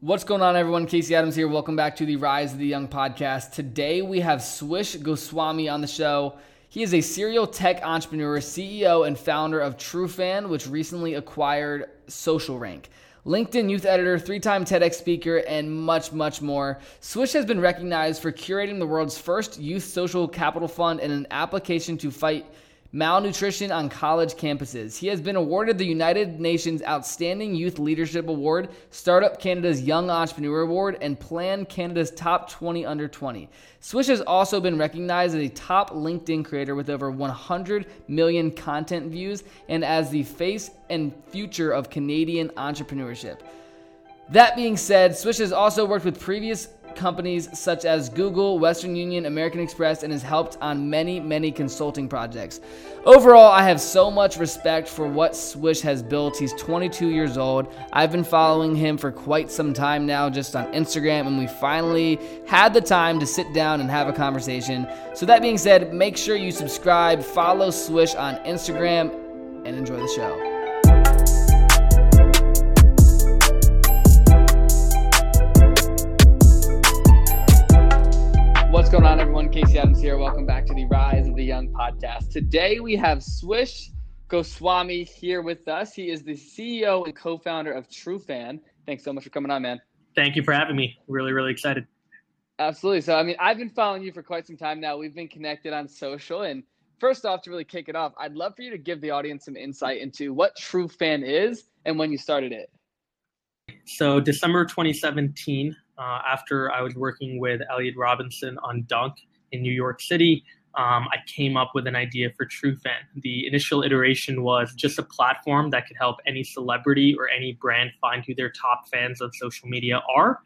What's going on, everyone? Casey Adams here. Welcome back to the Rise of the Young podcast. Today we have Swish Goswami on the show. He is a serial tech entrepreneur, CEO, and founder of TrueFan, which recently acquired SocialRank. LinkedIn youth editor, three time TEDx speaker, and much, much more. Swish has been recognized for curating the world's first youth social capital fund and an application to fight malnutrition on college campuses. He has been awarded the United Nations Outstanding Youth Leadership Award, Startup Canada's Young Entrepreneur Award, and Plan Canada's Top 20 Under 20. Swish has also been recognized as a top LinkedIn creator with over 100 million content views and as the face and future of Canadian entrepreneurship. That being said, Swish has also worked with previous companies such as Google, Western Union, American Express, and has helped on many, many consulting projects. Overall, I have so much respect for what Swish has built. He's 22 years old. I've been following him for quite some time now, just on Instagram, and we finally had the time to sit down and have a conversation. So, that being said, make sure you subscribe, follow Swish on Instagram, and enjoy the show. What's going on, everyone? Casey Adams here. Welcome back to the Rise of the Young podcast. Today we have Swish Goswami here with us. He is the CEO and co founder of TrueFan. Thanks so much for coming on, man. Thank you for having me. Really, really excited. Absolutely. So, I mean, I've been following you for quite some time now. We've been connected on social. And first off, to really kick it off, I'd love for you to give the audience some insight into what TrueFan is and when you started it. So, December 2017, uh, after I was working with Elliot Robinson on Dunk in New York City, um, I came up with an idea for TrueFan. The initial iteration was just a platform that could help any celebrity or any brand find who their top fans on social media are.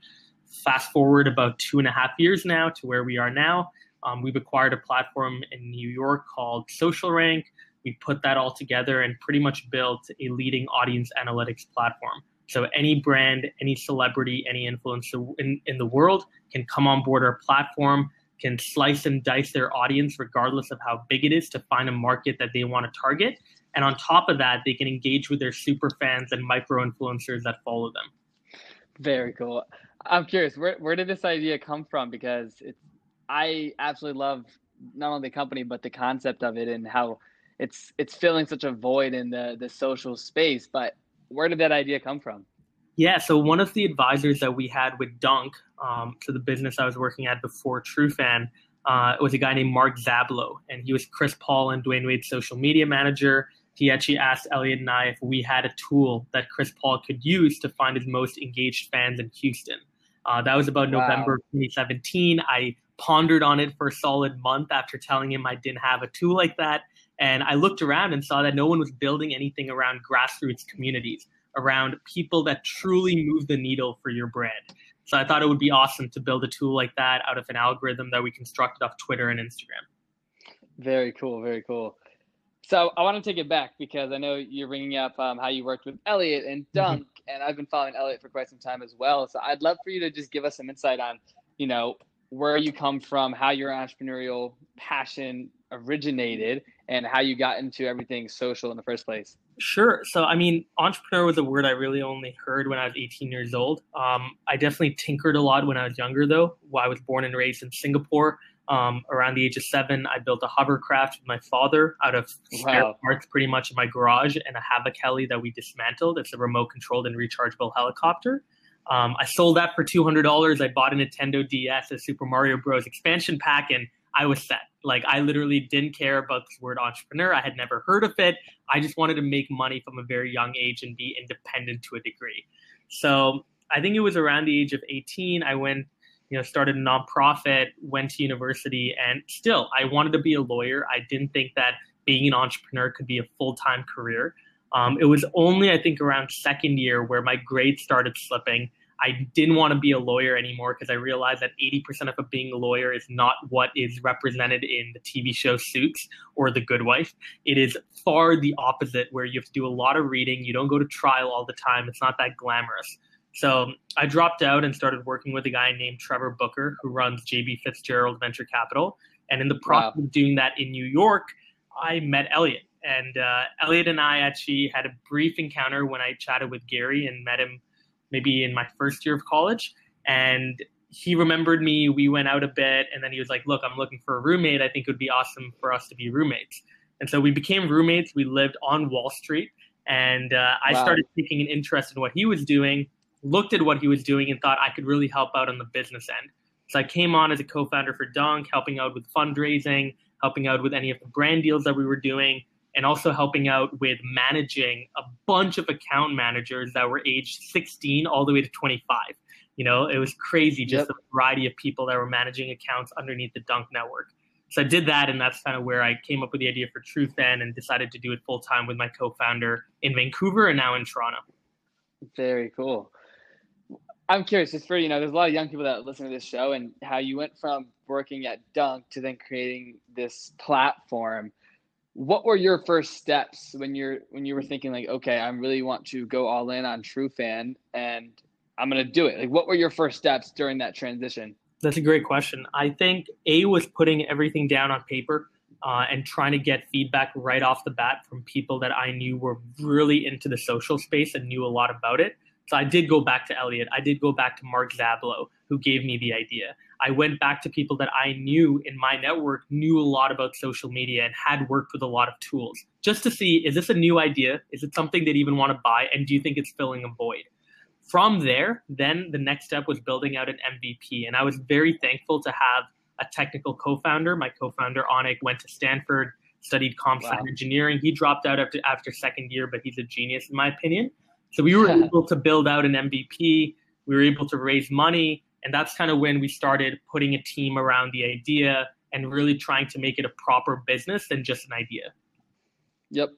Fast forward about two and a half years now to where we are now. Um, we've acquired a platform in New York called SocialRank. We put that all together and pretty much built a leading audience analytics platform. So any brand, any celebrity, any influencer in, in the world can come on board our platform, can slice and dice their audience regardless of how big it is to find a market that they want to target. And on top of that, they can engage with their super fans and micro influencers that follow them. Very cool. I'm curious, where, where did this idea come from? Because it's, I absolutely love not only the company, but the concept of it and how it's, it's filling such a void in the, the social space. But where did that idea come from? Yeah, so one of the advisors that we had with Dunk, um, to the business I was working at before TrueFan, uh, was a guy named Mark Zablo, and he was Chris Paul and Dwyane Wade's social media manager. He actually asked Elliot and I if we had a tool that Chris Paul could use to find his most engaged fans in Houston. Uh, that was about wow. November 2017. I pondered on it for a solid month after telling him I didn't have a tool like that. And I looked around and saw that no one was building anything around grassroots communities, around people that truly move the needle for your brand. So I thought it would be awesome to build a tool like that out of an algorithm that we constructed off Twitter and Instagram. Very cool. Very cool. So I want to take it back because I know you're bringing up um, how you worked with Elliot and mm-hmm. Dunk, mm-hmm. and I've been following Elliot for quite some time as well. So I'd love for you to just give us some insight on, you know, where you come from, how your entrepreneurial passion originated, and how you got into everything social in the first place. Sure. So, I mean, entrepreneur was a word I really only heard when I was 18 years old. Um, I definitely tinkered a lot when I was younger, though. I was born and raised in Singapore. Um, around the age of seven, I built a hovercraft with my father out of spare wow. parts pretty much in my garage and a havoc heli that we dismantled. It's a remote controlled and rechargeable helicopter. Um, I sold that for two hundred dollars. I bought a Nintendo DS, a Super Mario Bros. expansion pack, and I was set. Like I literally didn't care about the word entrepreneur. I had never heard of it. I just wanted to make money from a very young age and be independent to a degree. So I think it was around the age of 18. I went, you know, started a nonprofit, went to university, and still I wanted to be a lawyer. I didn't think that being an entrepreneur could be a full time career. Um, it was only, I think, around second year where my grades started slipping. I didn't want to be a lawyer anymore because I realized that 80% of being a lawyer is not what is represented in the TV show Suits or The Good Wife. It is far the opposite, where you have to do a lot of reading. You don't go to trial all the time. It's not that glamorous. So I dropped out and started working with a guy named Trevor Booker, who runs JB Fitzgerald Venture Capital. And in the process wow. of doing that in New York, I met Elliot and uh, Elliot and I actually had a brief encounter when I chatted with Gary and met him maybe in my first year of college. And he remembered me. We went out a bit, and then he was like, "Look, I'm looking for a roommate. I think it would be awesome for us to be roommates." And so we became roommates. We lived on Wall Street, and uh, I wow. started taking an interest in what he was doing. Looked at what he was doing and thought I could really help out on the business end. So I came on as a co-founder for Dunk, helping out with fundraising, helping out with any of the brand deals that we were doing, and also helping out with managing a bunch of account managers that were aged 16 all the way to 25. You know, it was crazy just yep. the variety of people that were managing accounts underneath the Dunk network. So I did that, and that's kind of where I came up with the idea for TrueFan and decided to do it full time with my co-founder in Vancouver and now in Toronto. Very cool. I'm curious, just for you know, there's a lot of young people that listen to this show, and how you went from working at Dunk to then creating this platform. What were your first steps when you're when you were thinking like, okay, I really want to go all in on true fan and I'm to do it? Like, what were your first steps during that transition? That's a great question. I think A was putting everything down on paper uh, and trying to get feedback right off the bat from people that I knew were really into the social space and knew a lot about it. So I did go back to Elliot. I did go back to Mark Zablo, who gave me the idea. I went back to people that I knew in my network knew a lot about social media and had worked with a lot of tools just to see is this a new idea? Is it something they'd even want to buy? And do you think it's filling a void? From there, then the next step was building out an MVP. And I was very thankful to have a technical co founder. My co founder, Onik, went to Stanford, studied comp wow. engineering. He dropped out after, after second year, but he's a genius, in my opinion. So we were able to build out an MVP. We were able to raise money. And that's kind of when we started putting a team around the idea and really trying to make it a proper business than just an idea. Yep.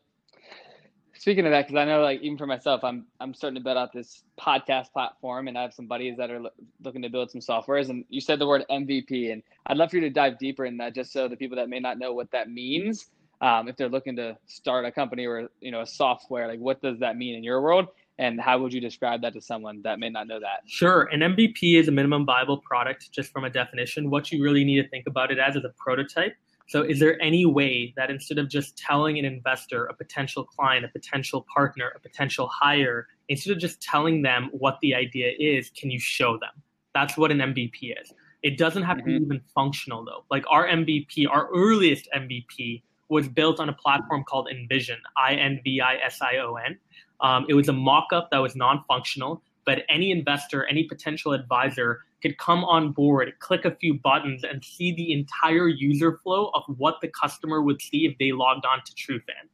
Speaking of that, because I know, like, even for myself, I'm I'm starting to build out this podcast platform, and I have some buddies that are lo- looking to build some softwares. And you said the word MVP, and I'd love for you to dive deeper in that, just so the people that may not know what that means, um, if they're looking to start a company or you know a software, like what does that mean in your world? And how would you describe that to someone that may not know that? Sure. An MVP is a minimum viable product, just from a definition. What you really need to think about it as is a prototype. So, is there any way that instead of just telling an investor, a potential client, a potential partner, a potential hire, instead of just telling them what the idea is, can you show them? That's what an MVP is. It doesn't have mm-hmm. to be mm-hmm. even functional, though. Like our MVP, our earliest MVP, was built on a platform called InVision, I N V I S I O N. Um, it was a mock up that was non functional, but any investor, any potential advisor could come on board, click a few buttons, and see the entire user flow of what the customer would see if they logged on to TrueFan.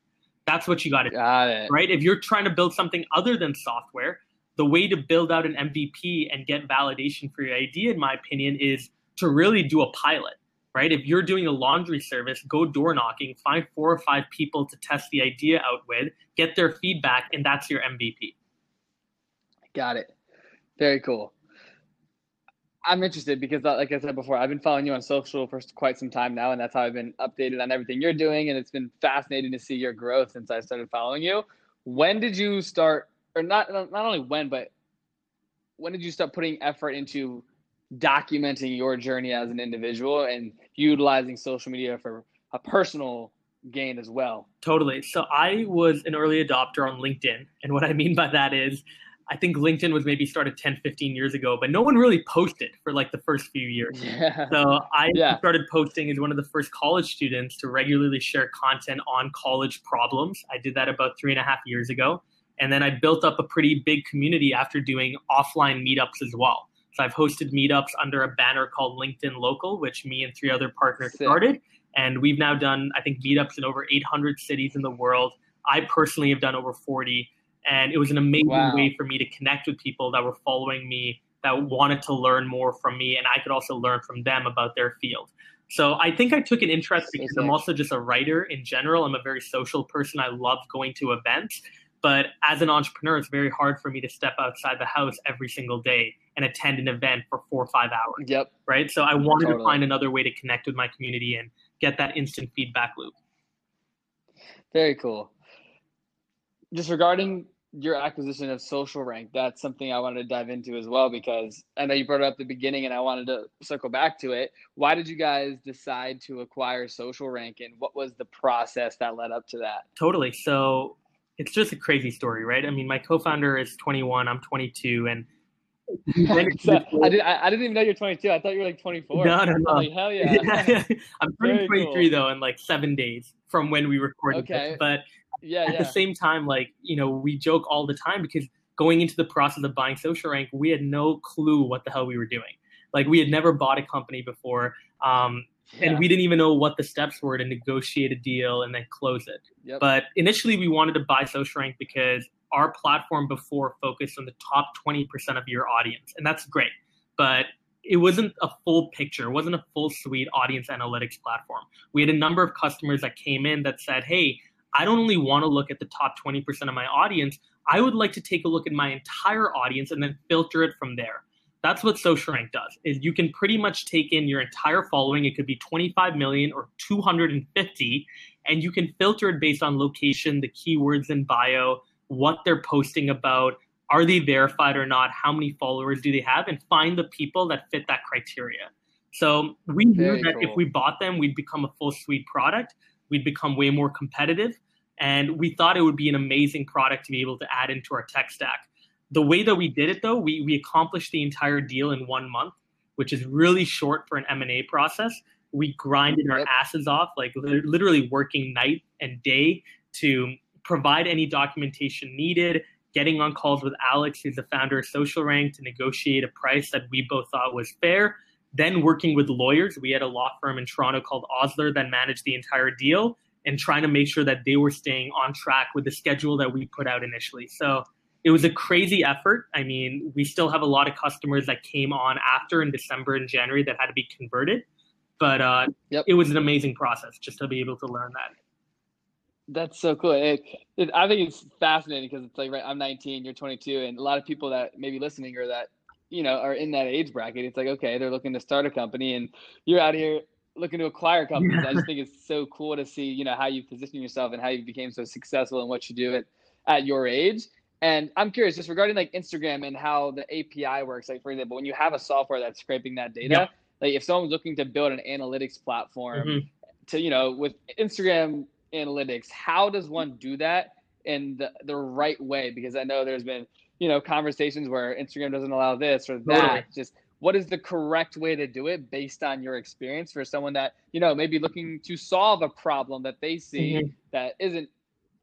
That's what you got to do, right? If you're trying to build something other than software, the way to build out an MVP and get validation for your idea, in my opinion, is to really do a pilot, right? If you're doing a laundry service, go door knocking, find four or five people to test the idea out with, get their feedback, and that's your MVP. Got it. Very cool. I'm interested because, uh, like I said before, I've been following you on social for quite some time now, and that's how I've been updated on everything you're doing. And it's been fascinating to see your growth since I started following you. When did you start, or not not only when, but when did you start putting effort into documenting your journey as an individual and utilizing social media for a personal gain as well? Totally. So I was an early adopter on LinkedIn, and what I mean by that is I think LinkedIn was maybe started 10, 15 years ago, but no one really posted for like the first few years. Yeah. So I yeah. started posting as one of the first college students to regularly share content on college problems. I did that about three and a half years ago. And then I built up a pretty big community after doing offline meetups as well. I've hosted meetups under a banner called LinkedIn Local, which me and three other partners Sick. started. And we've now done, I think, meetups in over 800 cities in the world. I personally have done over 40 and it was an amazing wow. way for me to connect with people that were following me that wanted to learn more from me and i could also learn from them about their field so i think i took an interest because i'm also just a writer in general i'm a very social person i love going to events but as an entrepreneur it's very hard for me to step outside the house every single day and attend an event for four or five hours. Yep. Right? So i wanted totally. to find another way to connect with my community and get that instant feedback loop. Very cool. Just regarding your acquisition of social rank that's something i wanted to dive into as well because i know you brought it up at the beginning and i wanted to circle back to it. Why did you guys decide to acquire social rank and what was the process that led up to that? Totally. So it's just a crazy story, right? I mean, my co-founder is 21, I'm 22, and so, I, did, I, I, didn't even know you're 22. I thought you were like 24. No, no, no. Like, hell yeah. yeah. I'm turning 23 cool. though in like seven days from when we recorded okay. This. But yeah, at yeah. the same time, like, you know, we joke all the time because going into the process of buying Social Rank, we had no clue what the hell we were doing. Like we had never bought a company before. Um, yeah. and we didn't even know what the steps were to negotiate a deal and then close it. Yep. But initially, we wanted to buy Social Rank because our platform before focused on the top 20% of your audience, and that's great. But it wasn't a full picture, it wasn't a full suite audience analytics platform. We had a number of customers that came in that said, hey, I don't only want to look at the top 20% of my audience, I would like to take a look at my entire audience and then filter it from there. That's what SocialRank does. Is you can pretty much take in your entire following. It could be 25 million or 250, and you can filter it based on location, the keywords in bio, what they're posting about, are they verified or not, how many followers do they have, and find the people that fit that criteria. So we knew that cool. if we bought them, we'd become a full suite product. We'd become way more competitive. And we thought it would be an amazing product to be able to add into our tech stack. The way that we did it, though, we, we accomplished the entire deal in one month, which is really short for an M&A process. We grinded our asses off, like literally working night and day to provide any documentation needed, getting on calls with Alex, who's the founder of Social Rank, to negotiate a price that we both thought was fair. Then working with lawyers. We had a law firm in Toronto called Osler that managed the entire deal and trying to make sure that they were staying on track with the schedule that we put out initially. So it was a crazy effort. I mean, we still have a lot of customers that came on after in December and January that had to be converted, but uh, yep. it was an amazing process just to be able to learn that. That's so cool. It, it, I think it's fascinating because it's like, right, I'm 19, you're 22, and a lot of people that may be listening or that, you know, are in that age bracket. It's like, okay, they're looking to start a company, and you're out here looking to acquire companies. Yeah. I just think it's so cool to see, you know, how you position yourself and how you became so successful and what you do at, at your age. And I'm curious, just regarding like Instagram and how the API works. Like for example, when you have a software that's scraping that data, yeah. like if someone's looking to build an analytics platform mm-hmm. to, you know, with Instagram analytics, how does one do that in the, the right way? Because I know there's been, you know, conversations where Instagram doesn't allow this or that. Totally. Just what is the correct way to do it based on your experience for someone that you know maybe looking to solve a problem that they see mm-hmm. that isn't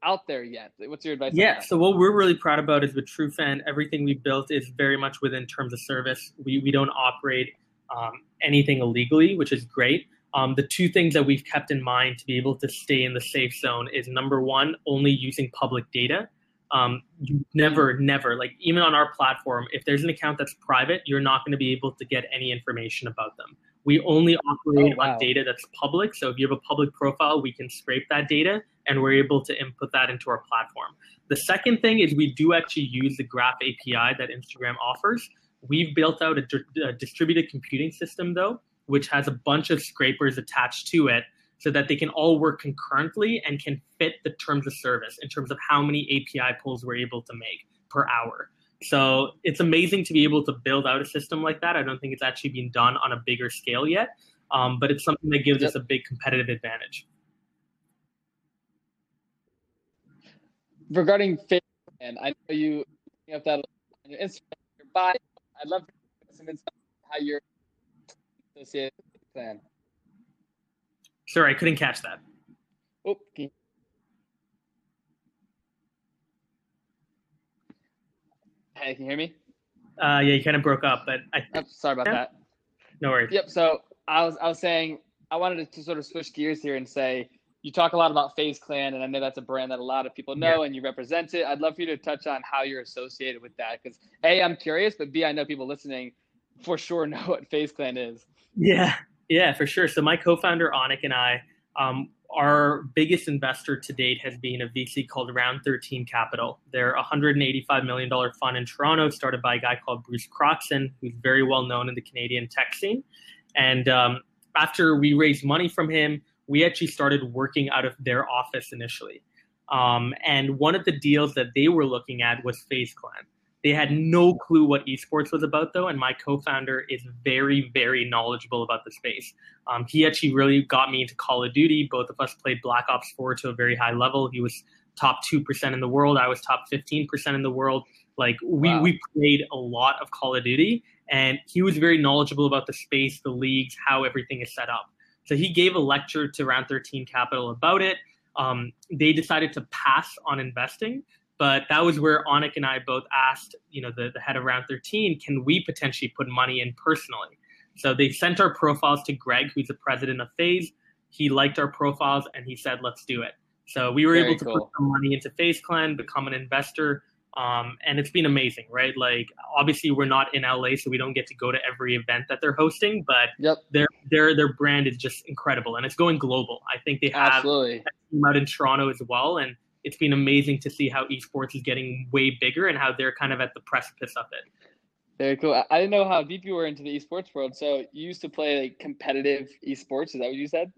out there yet what's your advice yeah so what we're really proud about is with TrueFan everything we built is very much within terms of service we, we don't operate um, anything illegally which is great um, the two things that we've kept in mind to be able to stay in the safe zone is number one only using public data um, you never, never, like even on our platform, if there's an account that's private, you're not going to be able to get any information about them. We only operate oh, wow. on data that's public. So if you have a public profile, we can scrape that data and we're able to input that into our platform. The second thing is we do actually use the Graph API that Instagram offers. We've built out a, a distributed computing system, though, which has a bunch of scrapers attached to it so that they can all work concurrently and can fit the terms of service in terms of how many API pulls we're able to make per hour. So it's amazing to be able to build out a system like that. I don't think it's actually been done on a bigger scale yet, um, but it's something that gives yep. us a big competitive advantage. Regarding fit, and I know you have that on your Instagram, your bio. I'd love to get some insight how you're associated with the plan. Sorry, I couldn't catch that. Oh, okay. Hey, can you hear me? Uh, yeah, you kind of broke up, but I. Oh, sorry about yeah. that. No worries. Yep. So I was I was saying I wanted to sort of switch gears here and say you talk a lot about FaZe Clan, and I know that's a brand that a lot of people know, yeah. and you represent it. I'd love for you to touch on how you're associated with that, because a I'm curious, but b I know people listening for sure know what FaZe Clan is. Yeah. Yeah, for sure. So my co-founder Anik and I, um, our biggest investor to date has been a VC called Round 13 Capital. They're a $185 million fund in Toronto, started by a guy called Bruce Croxon, who's very well known in the Canadian tech scene. And um, after we raised money from him, we actually started working out of their office initially. Um, and one of the deals that they were looking at was FaZe Clan. They had no clue what esports was about, though, and my co-founder is very, very knowledgeable about the space. Um, he actually really got me into Call of Duty. Both of us played Black Ops 4 to a very high level. He was top 2% in the world. I was top 15% in the world. Like we, Wow. we played a lot of Call of Duty and he was very knowledgeable about the space, the leagues, how everything is set up. So he gave a lecture to Round 13 Capital about it. Um, they decided to pass on investing, but that was where Onik and I both asked, you know, the, the head of Round 13, can we potentially put money in personally? So they sent our profiles to Greg, who's the president of FaZe. He liked our profiles and he said, let's do it. So we were Very able to cool. put some money into FaZe Clan, become an investor. Um, and it's been amazing, right? Like, obviously, we're not in LA, so we don't get to go to every event that they're hosting, but Yep. their their their brand is just incredible, and it's going global. I think they have Absolutely. a team out in Toronto as well, and it's been amazing to see how esports is getting way bigger and how they're kind of at the precipice of it. Very cool. I, didn't know how deep you were into the esports world. So you used to play like competitive esports. Is that what you said?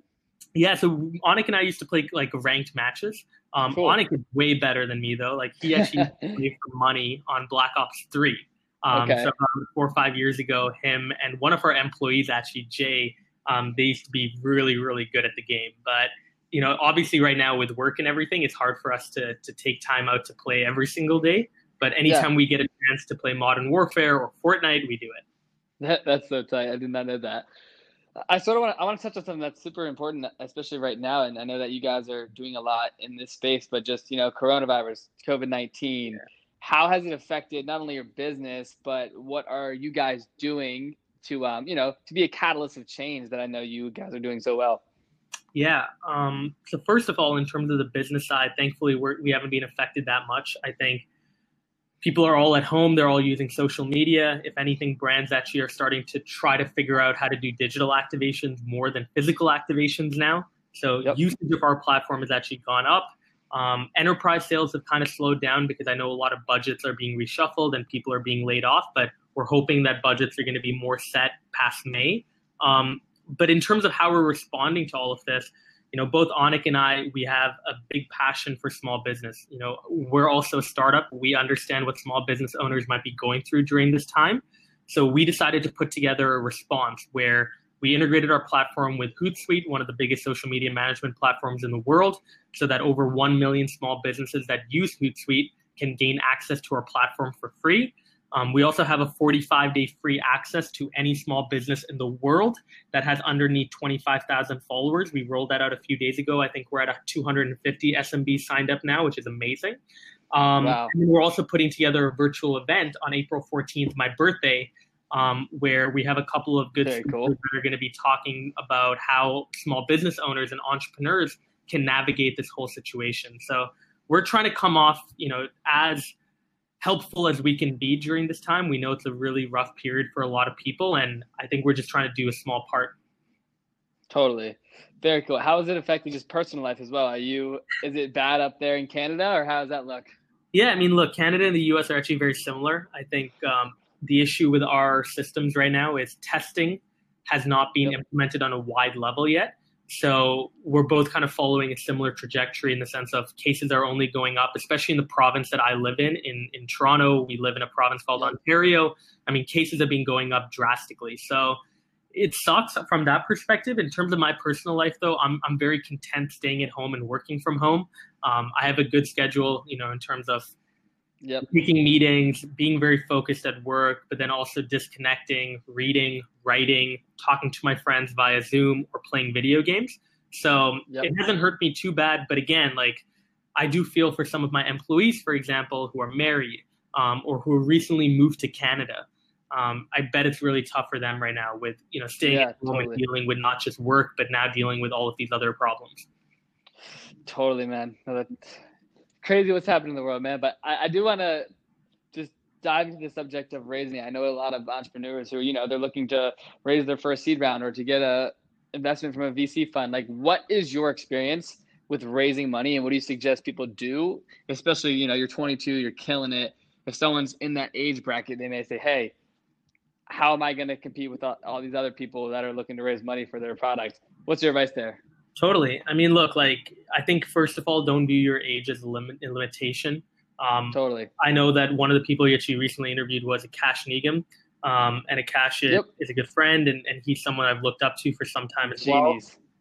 Yeah, so Onik and I used to play like ranked matches. Um, Cool. Onik is way better than me though. Like he actually used to play for money on Black Ops Three. Um, Okay. So four or five years ago, him and one of our employees, actually Jay, um, they used to be really, really good at the game. But you know, obviously, right now with work and everything, it's hard for us to to take time out to play every single day. But anytime we get a chance to play Modern Warfare or Fortnite, we do it. That, that's so tight. I did not know that. I sort of want to, I want to touch on something that's super important, especially right now. And I know that you guys are doing a lot in this space, but just, you know, coronavirus, COVID 19, how has it affected not only your business, but what are you guys doing to, um, you know, to be a catalyst of change that I know you guys are doing so well? Yeah. Um, so first of all, in terms of the business side, thankfully we're, we haven't been affected that much. I think people are all at home; they're all using social media. If anything, brands actually are starting to try to figure out how to do digital activations more than physical activations now. So Yep. usage of our platform has actually gone up. Um, enterprise sales have kind of slowed down because I know a lot of budgets are being reshuffled and people are being laid off, but we're hoping that budgets are going to be more set past May. Um, but in terms of how we're responding to all of this, you know, both Onik and I, we have a big passion for small business. You know, we're also a startup. We understand what small business owners might be going through during this time. So we decided to put together a response where we integrated our platform with Hootsuite, one of the biggest social media management platforms in the world, so that over 1 million small businesses that use Hootsuite can gain access to our platform for free. Um, we also have a 45 day free access to any small business in the world that has underneath 25,000 followers. We rolled that out a few days ago. I think we're at a 250 SMB signed up now, which is amazing. Um, Wow. And we're also putting together a virtual event on April 14th, my birthday, um, where we have a couple of good Very speakers cool. that are going to be talking about how small business owners and entrepreneurs can navigate this whole situation. So we're trying to come off, you know, as helpful as we can be during this time. We know it's a really rough period for a lot of people, and I think we're just trying to do a small part. Totally. Very cool. How is it affecting just personal life as well? Are you, is it bad up there in Canada or how does that look? Yeah, I mean, look, Canada and the U.S. are actually very similar. I think um, the issue with our systems right now is testing has not been Yep. implemented on a wide level yet. So we're both kind of following a similar trajectory in the sense of cases are only going up, especially in the province that I live in. In in Toronto, we live in a province called Ontario. I mean, cases have been going up drastically. So it sucks from that perspective. In terms of my personal life, though, I'm I'm very content staying at home and working from home. Um, I have a good schedule, you know, in terms of Yep. taking meetings, being very focused at work, but then also disconnecting, reading, writing, talking to my friends via Zoom or playing video games. So Yep. it hasn't hurt me too bad. But again, like I do feel for some of my employees, for example, who are married um, or who recently moved to Canada. Um, I bet it's really tough for them right now with you know staying Yeah, at home totally. and dealing with not just work, but now dealing with all of these other problems. Totally, man. No, that's crazy what's happening in the world, man. But I, I do want to just dive into the subject of raising. I know a lot of entrepreneurs who, you know, they're looking to raise their first seed round or to get a investment from a VC fund. Like, what is your experience with raising money, and what do you suggest people do? Especially, you know, you're 22, you're killing it. If someone's in that age bracket, they may say, "Hey, how am I going to compete with all, all these other people that are looking to raise money for their product?" What's your advice there? Totally. I mean, look, like I think first of all, don't view your age as a limit a limitation. Um, Totally. I know that one of the people you actually recently interviewed was Akash Nigam, um, and Akash is, Yep. is a good friend, and, and he's someone I've looked up to for some time as well.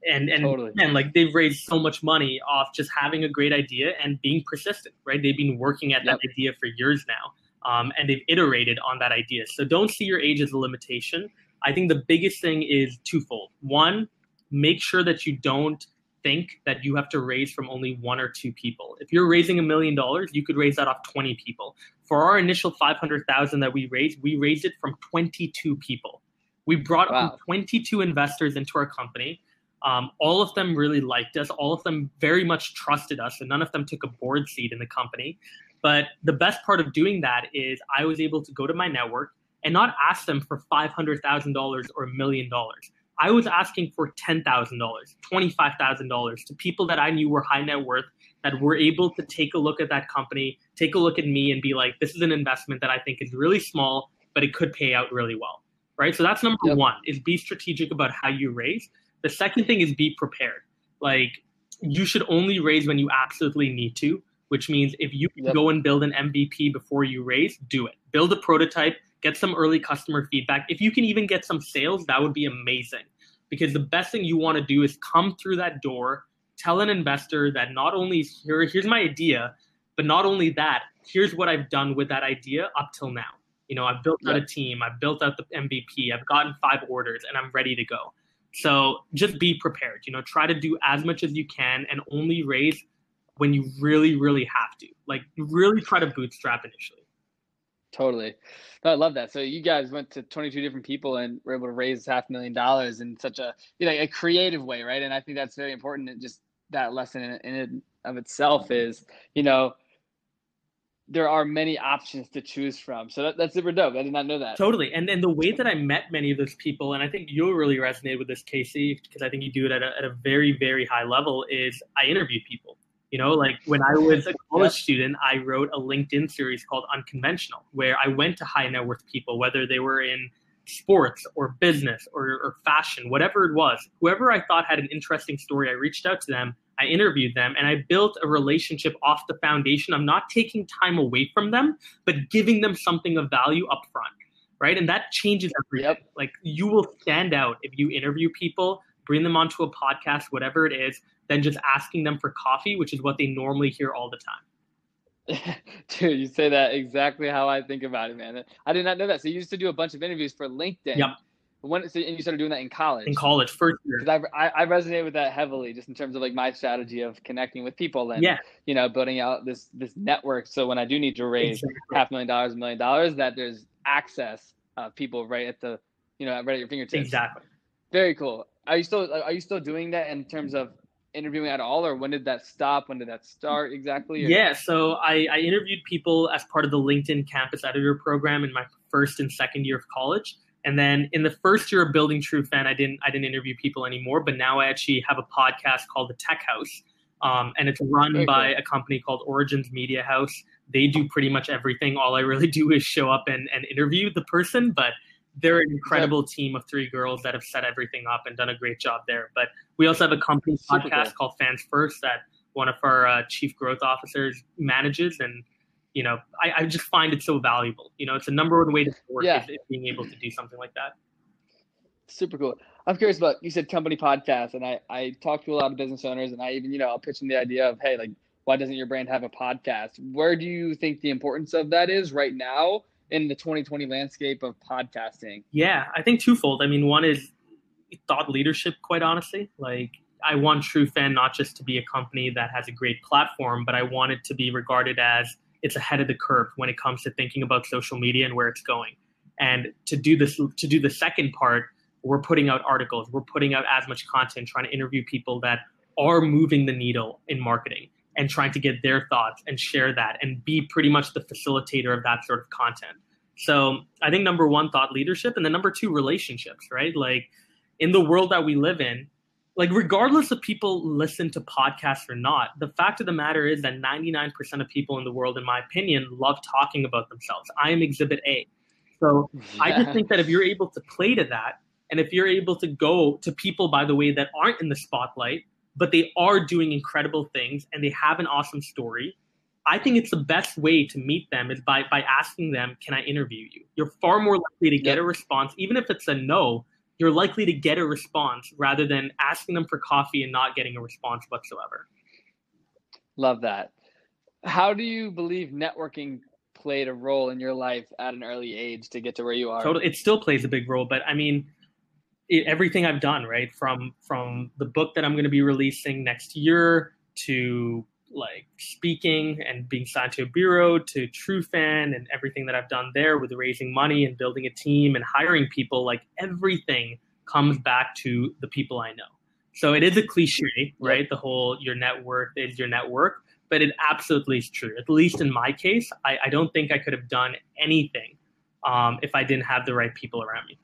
And and totally. and like they've raised so much money off just having a great idea and being persistent, right? They've been working at yep. that idea for years now, um, and they've iterated on that idea. So don't see your age as a limitation. I think the biggest thing is twofold. One, make sure that you don't think that you have to raise from only one or two people. If you're raising a million dollars, you could raise that off 20 people. For our initial 500,000 that we raised, we raised it from 22 people. We brought wow. 22 investors into our company. Um, all of them really liked us. All of them very much trusted us, and none of them took a board seat in the company. But the best part of doing that is I was able to go to my network and not ask them for $500,000 or a million dollars. I was asking for $10,000, $25,000 to people that I knew were high net worth that were able to take a look at that company, take a look at me and be like, this is an investment that I think is really small, but it could pay out really well. Right. So that's number yep. one is be strategic about how you raise. The second thing is be prepared. Like you should only raise when you absolutely need to, which means if you yep. go and build an MVP before you raise, do it. Build a prototype, get some early customer feedback. If you can even get some sales, that would be amazing. Because the best thing you want to do is come through that door, tell an investor that not only here, here's my idea, but not only that, here's what I've done with that idea up till now. You know, I've built out a team, I've built out the MVP, I've gotten five orders, and I'm ready to go. So just be prepared. You know, try to do as much as you can and only raise when you really, really have to. Like, really try to bootstrap initially. Totally. No, I love that. So you guys went to 22 different people and were able to raise half a million dollars in such a you know a creative way, right? And I think that's very important. And just that lesson in, in it of itself is, you know, there are many options to choose from. So that, that's super dope. I did not know that. Totally. And and the way that I met many of those people, and I think you'll really resonate with this, Casey, because I think you do it at a, at a very, very high level, is I interview people. You know, like when I was a college student, I wrote a LinkedIn series called Unconventional, where I went to high net worth people, whether they were in sports or business or, or fashion, whatever it was. Whoever I thought had an interesting story, I reached out to them, I interviewed them, and I built a relationship off the foundation of not taking time away from them, but giving them something of value up front. Right. And that changes everything. Yep. Like you will stand out if you interview people, bring them onto a podcast, whatever it is, than just asking them for coffee, which is what they normally hear all the time. Dude, you say that exactly how I think about it, man. I did not know that. So you used to do a bunch of interviews for LinkedIn. Yep. When so, and you started doing that in college. In college, first year. Because I, I, I resonate with that heavily, just in terms of like my strategy of connecting with people and yeah. you know building out this this network. So when I do need to raise exactly. half a million dollars, a million dollars, that there's access of people right at the you know right at your fingertips. Exactly. Very cool. Are you still are you still doing that in terms of interviewing at all, or when did that stop? When did that start exactly? Or? Yeah, so I, I interviewed people as part of the LinkedIn Campus Editor Program in my first and second year of college. And then in the first year of building TrueFan, I didn't I didn't interview people anymore. But now I actually have a podcast called the Tech House, um, and it's run Very by cool. a company called Origins Media House. They do pretty much everything. All I really do is show up and, and interview the person, but they're an incredible team of three girls that have set everything up and done a great job there. But we also have a company Super podcast cool. called Fans First that one of our uh, chief growth officers manages, and you know, I, I, just find it so valuable. You know, it's a number one way to work yeah. is, is being able to do something like that. Super cool. I'm curious about you said company podcast, and I I talk to a lot of business owners, and I even you know I'll pitch them the idea of hey like why doesn't your brand have a podcast? Where do you think the importance of that is right now? In the 2020 landscape of podcasting? Yeah, I think twofold. I mean, one is thought leadership, quite honestly. Like, I want TrueFan not just to be a company that has a great platform, but I want it to be regarded as it's ahead of the curve when it comes to thinking about social media and where it's going. And to do this, to do the second part, we're putting out articles, we're putting out as much content, trying to interview people that are moving the needle in marketing and trying to get their thoughts and share that and be pretty much the facilitator of that sort of content. So I think number one, thought leadership, and then number two, relationships, right? Like in the world that we live in, like regardless of people listen to podcasts or not, the fact of the matter is that 99% of people in the world, in my opinion, love talking about themselves. I am exhibit A. So yeah. I just think that if you're able to play to that, and if you're able to go to people, by the way, that aren't in the spotlight, but they are doing incredible things and they have an awesome story. I think it's the best way to meet them is by by asking them, "Can I interview you?" You're far more likely to get a response, even if it's a no, you're likely to get a response rather than asking them for coffee and not getting a response whatsoever. Love that. How do you believe networking played a role in your life at an early age to get to where you are? Totally, it still plays a big role, but I mean, everything I've done, right, from from the book that I'm going to be releasing next year to like speaking and being signed to a bureau to TrueFan and everything that I've done there with raising money and building a team and hiring people, like everything comes back to the people I know. So it is a cliche, right? Yep. The whole your net worth is your network, but it absolutely is true. At least in my case, I, I don't think I could have done anything um, if I didn't have the right people around me.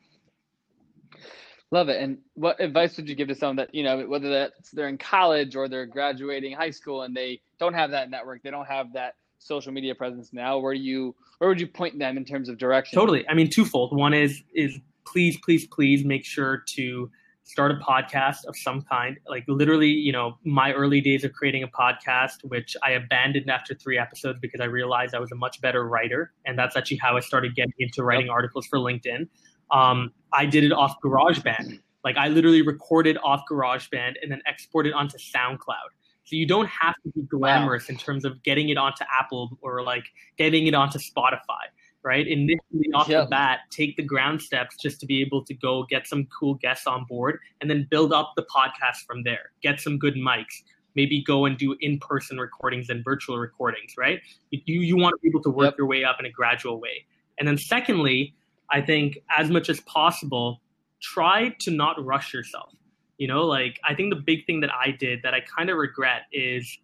Love it. And what advice would you give to someone that, you know, whether that's they're in college or they're graduating high school and they don't have that network, they don't have that social media presence now, where you where would you point them in terms of direction? Totally. I mean, twofold. One is is please, please, please make sure to start a podcast of some kind. Like literally, you know, my early days of creating a podcast, which I abandoned after three episodes because I realized I was a much better writer. And that's actually how I started getting into writing articles for LinkedIn. Um, I did it off GarageBand. Like I literally recorded off GarageBand and then exported onto SoundCloud. So you don't have to be glamorous wow. in terms of getting it onto Apple or like getting it onto Spotify right? Initially off yep. the bat, take the ground steps just to be able to go get some cool guests on board and then build up the podcast from there. Get some good mics. Maybe go and do in-person recordings and virtual recordings, right? You you want to be able to work yep. your way up in a gradual way. And then secondly, I think as much as possible, try to not rush yourself. You know, like I think the big thing that I did that I kind of regret is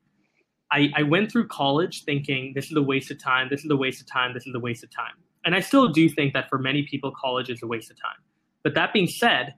I, I went through college thinking this is a waste of time, this is a waste of time, this is a waste of time. And I still do think that for many people, college is a waste of time. But that being said,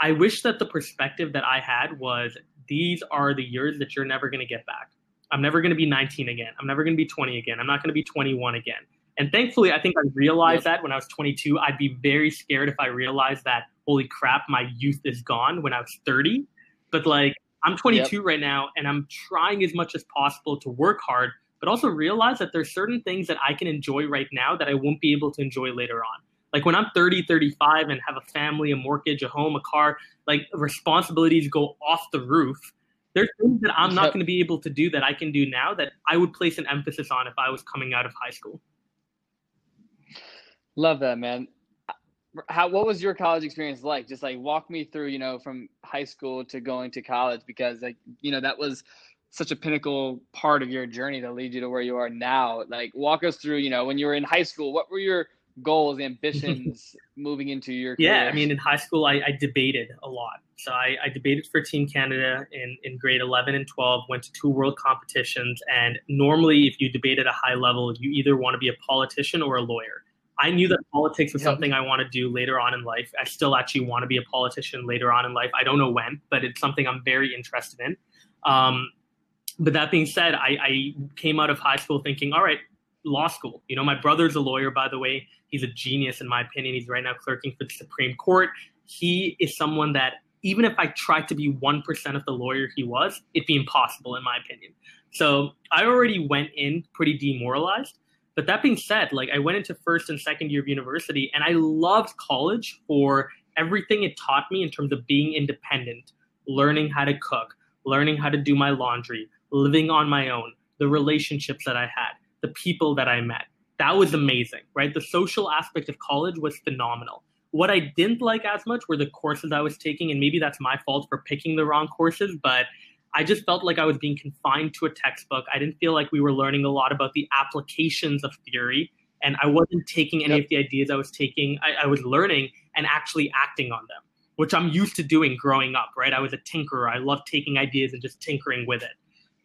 I wish that the perspective that I had was these are the years that you're never going to get back. I'm never going to be 19 again. I'm never going to be 20 again. I'm not going to be 21 again. And thankfully, I think I realized yep. that when I was 22. I'd be very scared if I realized that, holy crap, my youth is gone when I was 30. But like, I'm 22 yep. right now, and I'm trying as much as possible to work hard, but also realize that there's certain things that I can enjoy right now that I won't be able to enjoy later on. Like when I'm 30, 35 and have a family, a mortgage, a home, a car, like responsibilities go off the roof. There's things that I'm not going to be able to do that I can do now that I would place an emphasis on if I was coming out of high school. Love that, man. How what was your college experience like? Just like walk me through you know from high school to going to college because like you know that was such a pinnacle part of your journey to lead you to where you are now. Like walk us through you know when you were in high school what were your goals ambitions moving into your career? yeah i mean in high school i, I debated a lot. So I, I, debated for team canada in, in grade 11 and 12 went to two world competitions and normally if you debate at a high level you either want to be a politician or a lawyer I knew that politics was something I want to do later on in life. I still actually want to be a politician later on in life. I don't know when, but it's something I'm very interested in. Um, but that being said, I, I came out of high school thinking, all right, law school. You know, my brother's a lawyer, by the way. He's a genius, in my opinion. He's right now clerking for the Supreme Court. He is someone that, even if I tried to be 1% of the lawyer he was, it'd be impossible, in my opinion. So I already went in pretty demoralized. But that being said, like I went into first and second year of university and I loved college for everything it taught me in terms of being independent, learning how to cook, learning how to do my laundry, living on my own, the relationships that I had, the people that I met. That was amazing, right? The social aspect of college was phenomenal. What I didn't like as much were the courses I was taking, and maybe that's my fault for picking the wrong courses, but I just felt like I was being confined to a textbook. I didn't feel like we were learning a lot about the applications of theory, and I wasn't taking any yep. of the ideas I was taking, I, I was learning and actually acting on them, which I'm used to doing growing up, right? I was a tinkerer. I loved taking ideas and just tinkering with it.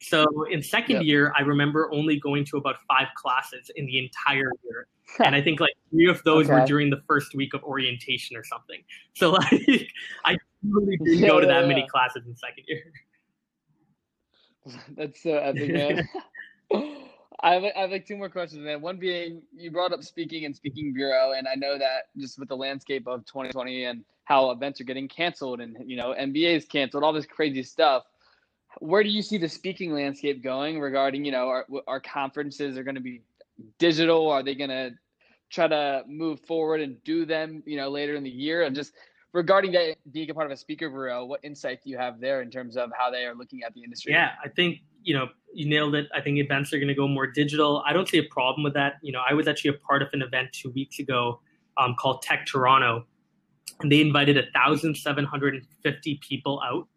So in second yep. year, I remember only going to about five classes in the entire year. and I think like three of those okay. were during the first week of orientation or something. So like I really didn't yeah, go to that yeah. many classes in second year. That's so epic, man. I have, I have like two more questions, man. One being, you brought up speaking and speaking bureau, and I know that just with the landscape of 2020 and how events are getting canceled, and you know NBA is canceled, all this crazy stuff. Where do you see the speaking landscape going regarding, you know, our, our conferences are going to be digital? Are they going to try to move forward and do them, you know, later in the year? And just regarding that being a part of a speaker bureau, what insight do you have there in terms of how they are looking at the industry? Yeah, I think you know you nailed it. I think events are going to go more digital. I don't see a problem with that. You know, I was actually a part of an event two weeks ago um, called Tech Toronto, and they invited 1,750 people out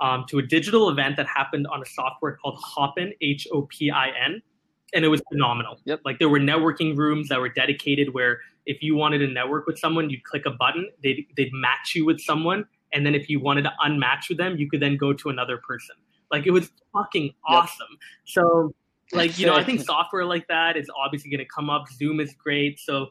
um, to a digital event that happened on a software called Hopin, H O P I N, and it was phenomenal. Yep. Like there were networking rooms that were dedicated where if you wanted to network with someone, you'd click a button, they'd they'd match you with someone, and then if you wanted to unmatch with them, you could then go to another person. Like it was fucking awesome. Yep. So like you know, I think software like that is obviously going to come up. Zoom is great, so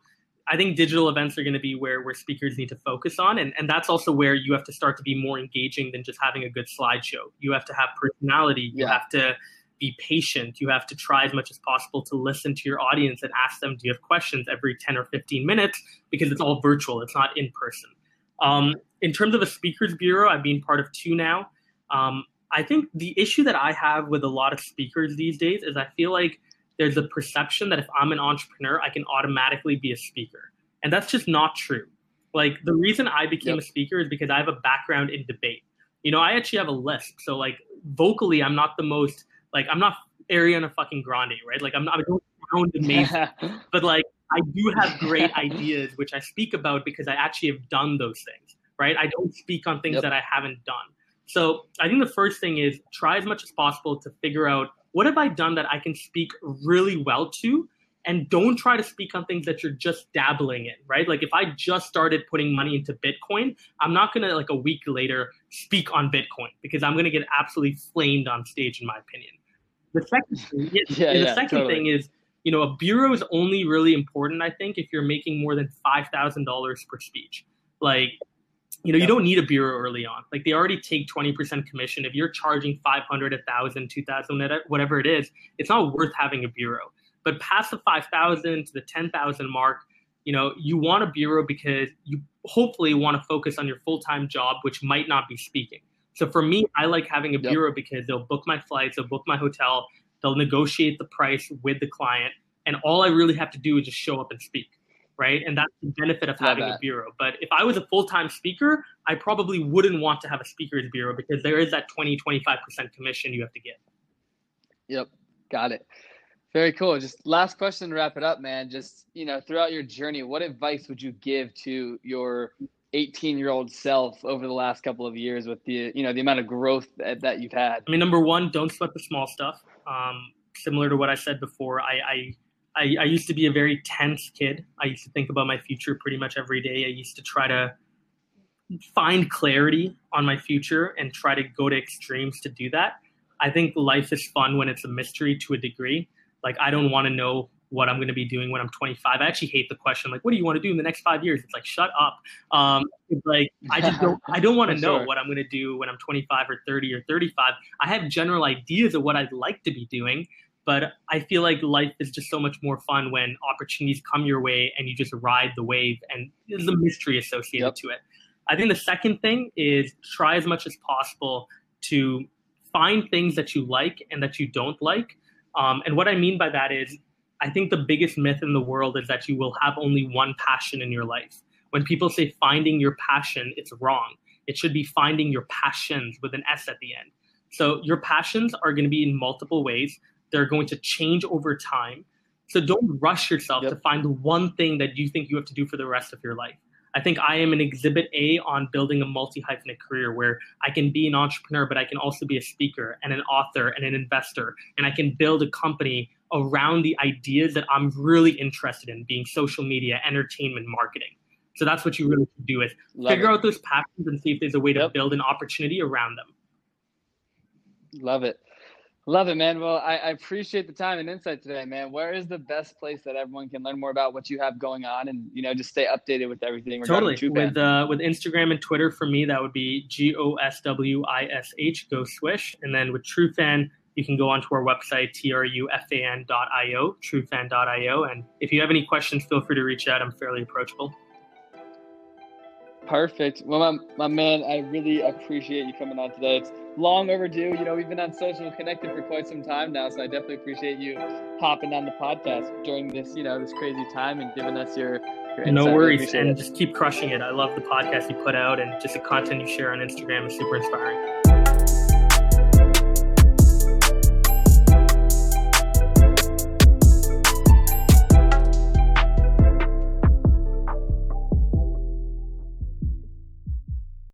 I think digital events are going to be where where speakers need to focus on, and and that's also where you have to start to be more engaging than just having a good slideshow. You have to have personality. You yeah. have to be patient. You have to try as much as possible to listen to your audience and ask them, do you have questions every 10 or 15 minutes? Because it's all virtual, it's not in person. Um, in terms of a speakers bureau, I've been part of two now. Um, I think the issue that I have with a lot of speakers these days is I feel like there's a perception that if I'm an entrepreneur, I can automatically be a speaker. And that's just not true. Like the reason I became yep. a speaker is because I have a background in debate. You know, I actually have a lisp. So like vocally, I'm not the most like I'm not Ariana fucking Grande, right? Like I'm not I don't sound amazing, but like I do have great ideas which I speak about because I actually have done those things, right? I don't speak on things yep. that I haven't done. So I think the first thing is try as much as possible to figure out what have I done that I can speak really well to and don't try to speak on things that you're just dabbling in, right? Like if I just started putting money into Bitcoin, I'm not going to like a week later speak on Bitcoin because I'm going to get absolutely flamed on stage in my opinion. The second thing, yeah, the yeah, second totally. thing is, you know, a bureau is only really important, I think, if you're making more than five thousand dollars per speech. Like, you know, you don't need a bureau early on. Like, they already take twenty percent commission. If you're charging five hundred, a thousand, two thousand, whatever it is, it's not worth having a bureau. But past the five thousand to the ten thousand mark, you know, you want a bureau because you hopefully want to focus on your full time job, which might not be speaking. So for me, I like having a yep. bureau because they'll book my flights, they'll book my hotel, they'll negotiate the price with the client, and all I really have to do is just show up and speak, right? And that's the benefit of having a bureau. But if I was a full time speaker, I probably wouldn't want to have a speaker's bureau because there is that 20, 25% commission you have to get. Yep, got it. Very cool. Just last question to wrap it up, man. Just, you know, throughout your journey, what advice would you give to your 18 year old self over the last couple of years with the you know the amount of growth that, that you've had? I mean number one don't sweat the small stuff. Um, similar to what i said before I, I I, I used to be a very tense kid. I used to think about my future pretty much every day. I used to try to find clarity on my future and try to go to extremes to do that. I think life is fun when it's a mystery to a degree. Like i don't want to know what I'm going to be doing when I'm 25. I actually hate the question like, what do you want to do in the next five years? It's like, shut up. Um, it's like I just don't. I don't want to know sure. what I'm going to do when I'm 25 or 30 or 35. I have general ideas of what I'd like to be doing, but I feel like life is just so much more fun when opportunities come your way and you just ride the wave, and there's a mystery associated yep. to it. I think the second thing is try as much as possible to find things that you like and that you don't like. Um, and what I mean by that is I think the biggest myth in the world is that you will have only one passion in your life. When people say finding your passion, it's wrong. It should be finding your passions with an S at the end. So your passions are going to be in multiple ways. They're going to change over time. So don't rush yourself yep. to find the one thing that you think you have to do for the rest of your life. I think I am an exhibit A on building a multi hyphenate career where I can be an entrepreneur, but I can also be a speaker and an author and an investor. And I can build a company around the ideas that I'm really interested in, being social media, entertainment, marketing. So that's what you really should do is Love figure it. out those passions and see if there's a way to yep. build an opportunity around them. Love it. Love it, man. Well, I, I, appreciate the time and insight today, man. Where is the best place that everyone can learn more about what you have going on and you know just stay updated with everything? Totally. With uh, with Instagram and Twitter for me, that would be G O S W I S H, Go Swish, and then with TrueFan, you can go onto our website, trufan.io, truefan.io. And if you have any questions, feel free to reach out. I'm fairly approachable. Perfect. Well, my, my man, I really appreciate you coming on today. It's long overdue. You know, we've been on social connected for quite some time now, so I definitely appreciate you hopping on the podcast during this, you know, this crazy time and giving us your, your no worries, and it. just keep crushing it. I love the podcast you put out, and just the content you share on Instagram is super inspiring.